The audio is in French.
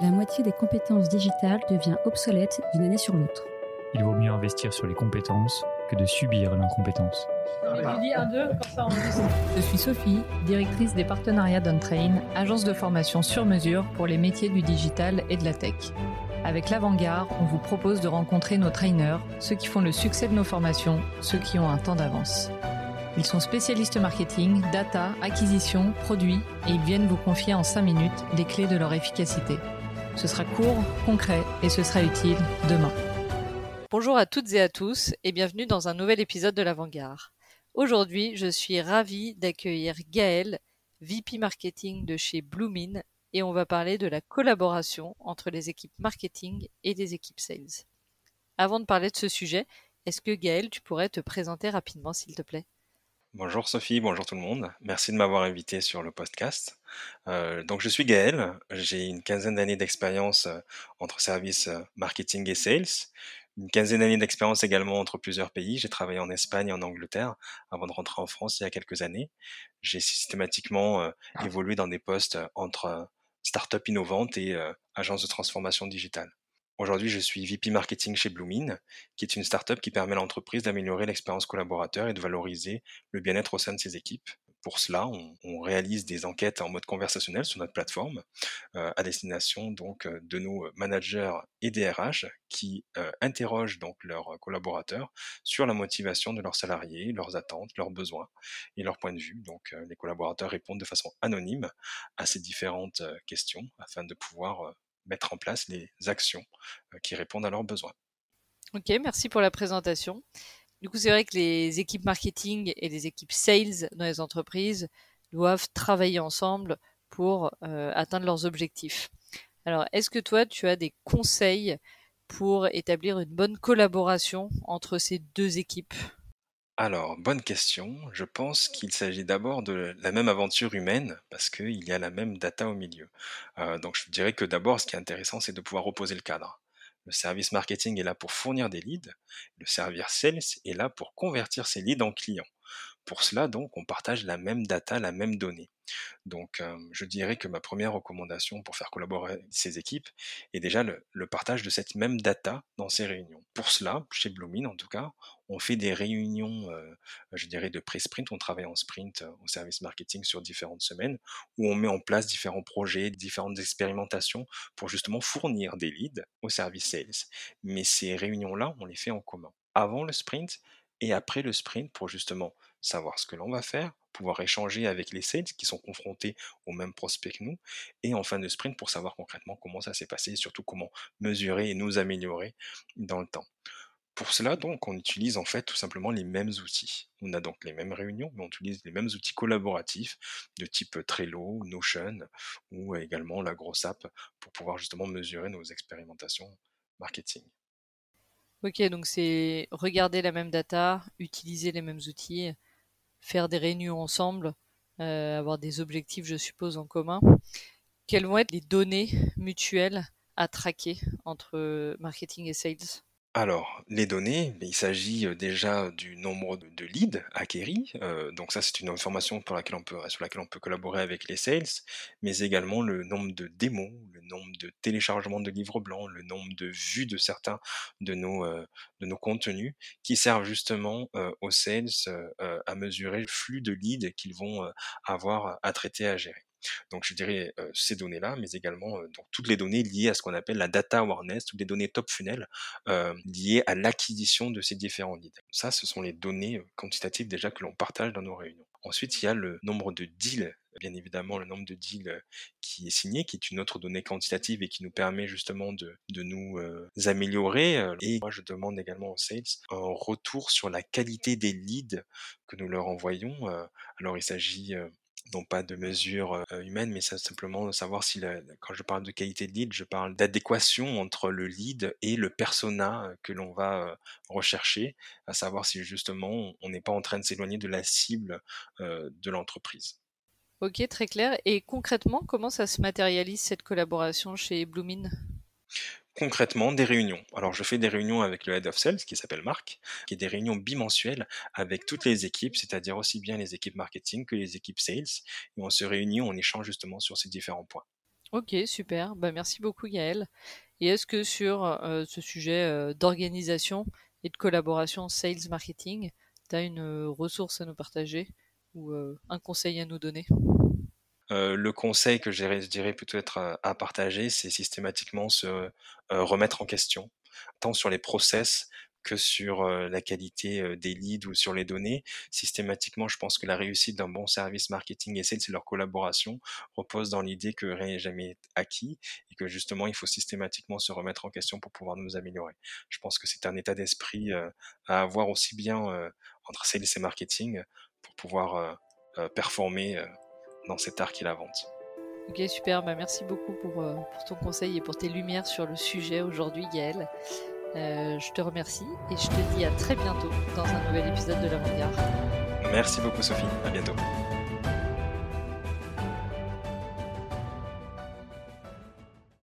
la moitié des compétences digitales devient obsolète d'une année sur l'autre. Il vaut mieux investir sur les compétences que de subir l'incompétence. Je suis Sophie, directrice des partenariats d'OnTrain, agence de formation sur mesure pour les métiers du digital et de la tech. Avec l'Avant-Garde, on vous propose de rencontrer nos trainers, ceux qui font le succès de nos formations, ceux qui ont un temps d'avance. Ils sont spécialistes marketing, data, acquisition, produits et ils viennent vous confier en 5 minutes les clés de leur efficacité. Ce sera court, concret et ce sera utile demain. Bonjour à toutes et à tous et bienvenue dans un nouvel épisode de l'Avant-Garde. Aujourd'hui, je suis ravie d'accueillir Gaël, VP Marketing de chez Bloomin, et on va parler de la collaboration entre les équipes marketing et les équipes sales. Avant de parler de ce sujet, est-ce que Gaël, tu pourrais te présenter rapidement s'il te plaît? Bonjour Sophie, bonjour tout le monde. Merci de m'avoir invité sur le podcast. Euh, donc je suis Gaël, j'ai une quinzaine d'années d'expérience euh, entre services euh, marketing et sales, une quinzaine d'années d'expérience également entre plusieurs pays. J'ai travaillé en Espagne et en Angleterre avant de rentrer en France il y a quelques années. J'ai systématiquement évolué dans des postes entre start-up innovante et agence de transformation digitale. Aujourd'hui, je suis VP Marketing chez Bloomin, qui est une startup qui permet à l'entreprise d'améliorer l'expérience collaborateur et de valoriser le bien-être au sein de ses équipes. Pour cela, on, réalise des enquêtes en mode conversationnel sur notre plateforme euh, à destination donc euh, de nos managers et DRH qui euh, interrogent donc leurs collaborateurs sur la motivation de leurs salariés, leurs attentes, leurs besoins et leurs points de vue. Donc les collaborateurs répondent de façon anonyme à ces différentes questions afin de pouvoir mettre en place les actions euh, qui répondent à leurs besoins. Ok, merci pour la présentation. Du coup, c'est vrai que les équipes marketing et les équipes sales dans les entreprises doivent travailler ensemble pour euh, atteindre leurs objectifs. Alors, est-ce que toi, tu as des conseils pour établir une bonne collaboration entre ces deux équipes? Alors, bonne question. Je pense qu'il s'agit d'abord de la même aventure humaine parce qu'il y a la même data au milieu. Euh, donc, je dirais que d'abord, ce qui est intéressant, c'est de pouvoir reposer le cadre. Le service marketing est là pour fournir des leads. Le service sales est là pour convertir ces leads en clients. Pour cela, donc, on partage la même data, la même donnée. Donc, euh, je dirais que ma première recommandation pour faire collaborer ces équipes est déjà le, partage de cette même data dans ces réunions. Pour cela, chez Bloomin en tout cas, on fait des réunions, euh, je dirais, de pré-sprint. On travaille en sprint euh, au service marketing sur différentes semaines où on met en place différents projets, différentes expérimentations pour justement fournir des leads au service sales. Mais ces réunions-là, on les fait en commun. Avant le sprint et après le sprint pour justement savoir ce que l'on va faire, pouvoir échanger avec les sales qui sont confrontés aux mêmes prospects que nous, et en fin de sprint pour savoir concrètement comment ça s'est passé et surtout comment mesurer et nous améliorer dans le temps. Pour cela, donc, on utilise en fait tout simplement les mêmes outils. On a donc les mêmes réunions, mais on utilise les mêmes outils collaboratifs de type Trello, Notion ou également la grosse app pour pouvoir justement mesurer nos expérimentations marketing. Ok, donc c'est regarder la même data, utiliser les mêmes outils, faire des réunions ensemble, euh, avoir des objectifs, je suppose, en commun. Quelles vont être les données mutuelles à traquer entre marketing et sales? Alors, les données, il s'agit déjà du nombre de leads acquéris. Donc ça, c'est une information sur laquelle on peut collaborer avec les sales, mais également le nombre de démos, le nombre de téléchargements de livres blancs, le nombre de vues de certains de nos, de nos contenus qui servent justement aux sales à mesurer le flux de leads qu'ils vont avoir à traiter, à gérer. Donc je dirais ces données-là, mais également donc, toutes les données liées à ce qu'on appelle la data awareness, toutes les données top funnel liées à l'acquisition de ces différents leads. Ça, ce sont les données quantitatives déjà que l'on partage dans nos réunions. Ensuite, il y a le nombre de deals bien évidemment le nombre de deals qui est signé, qui est une autre donnée quantitative et qui nous permet justement de, de nous améliorer. Et moi, je demande également aux sales un retour sur la qualité des leads que nous leur envoyons. Alors, il s'agit non pas de mesures humaines, mais simplement de savoir si, quand je parle de qualité de lead, je parle d'adéquation entre le lead et le persona que l'on va rechercher, à savoir si justement on n'est pas en train de s'éloigner de la cible de l'entreprise. Ok, très clair. Et concrètement, comment ça se matérialise cette collaboration chez Bloomin concrètement des réunions. Alors je fais des réunions avec le Head of Sales qui s'appelle Marc, qui est des réunions bimensuelles avec toutes les équipes, c'est-à-dire aussi bien les équipes marketing que les équipes sales. Et on se réunit, on échange justement sur ces différents points. Ok, super. Bah, merci beaucoup Gaël. Et est-ce que sur euh, ce sujet euh, d'organisation et de collaboration sales marketing, tu as une euh, ressource à nous partager ou un conseil à nous donner? Le conseil que je dirais plutôt être à, partager, c'est systématiquement se remettre en question, tant sur les process que sur la qualité des leads ou sur les données. Systématiquement, je pense que la réussite d'un bon service marketing et c'est leur collaboration repose dans l'idée que rien n'est jamais acquis et que justement, il faut systématiquement se remettre en question pour pouvoir nous améliorer. Je pense que c'est un état d'esprit à avoir aussi bien entre sales et marketing pour pouvoir performer dans cet art qui la vente. Ok, super. Bah, merci beaucoup pour, pour ton conseil et pour tes lumières sur le sujet aujourd'hui, Gaël. Euh, je te remercie et je te dis à très bientôt dans un nouvel épisode de l'Avant-Garde. Merci beaucoup Sophie, à bientôt.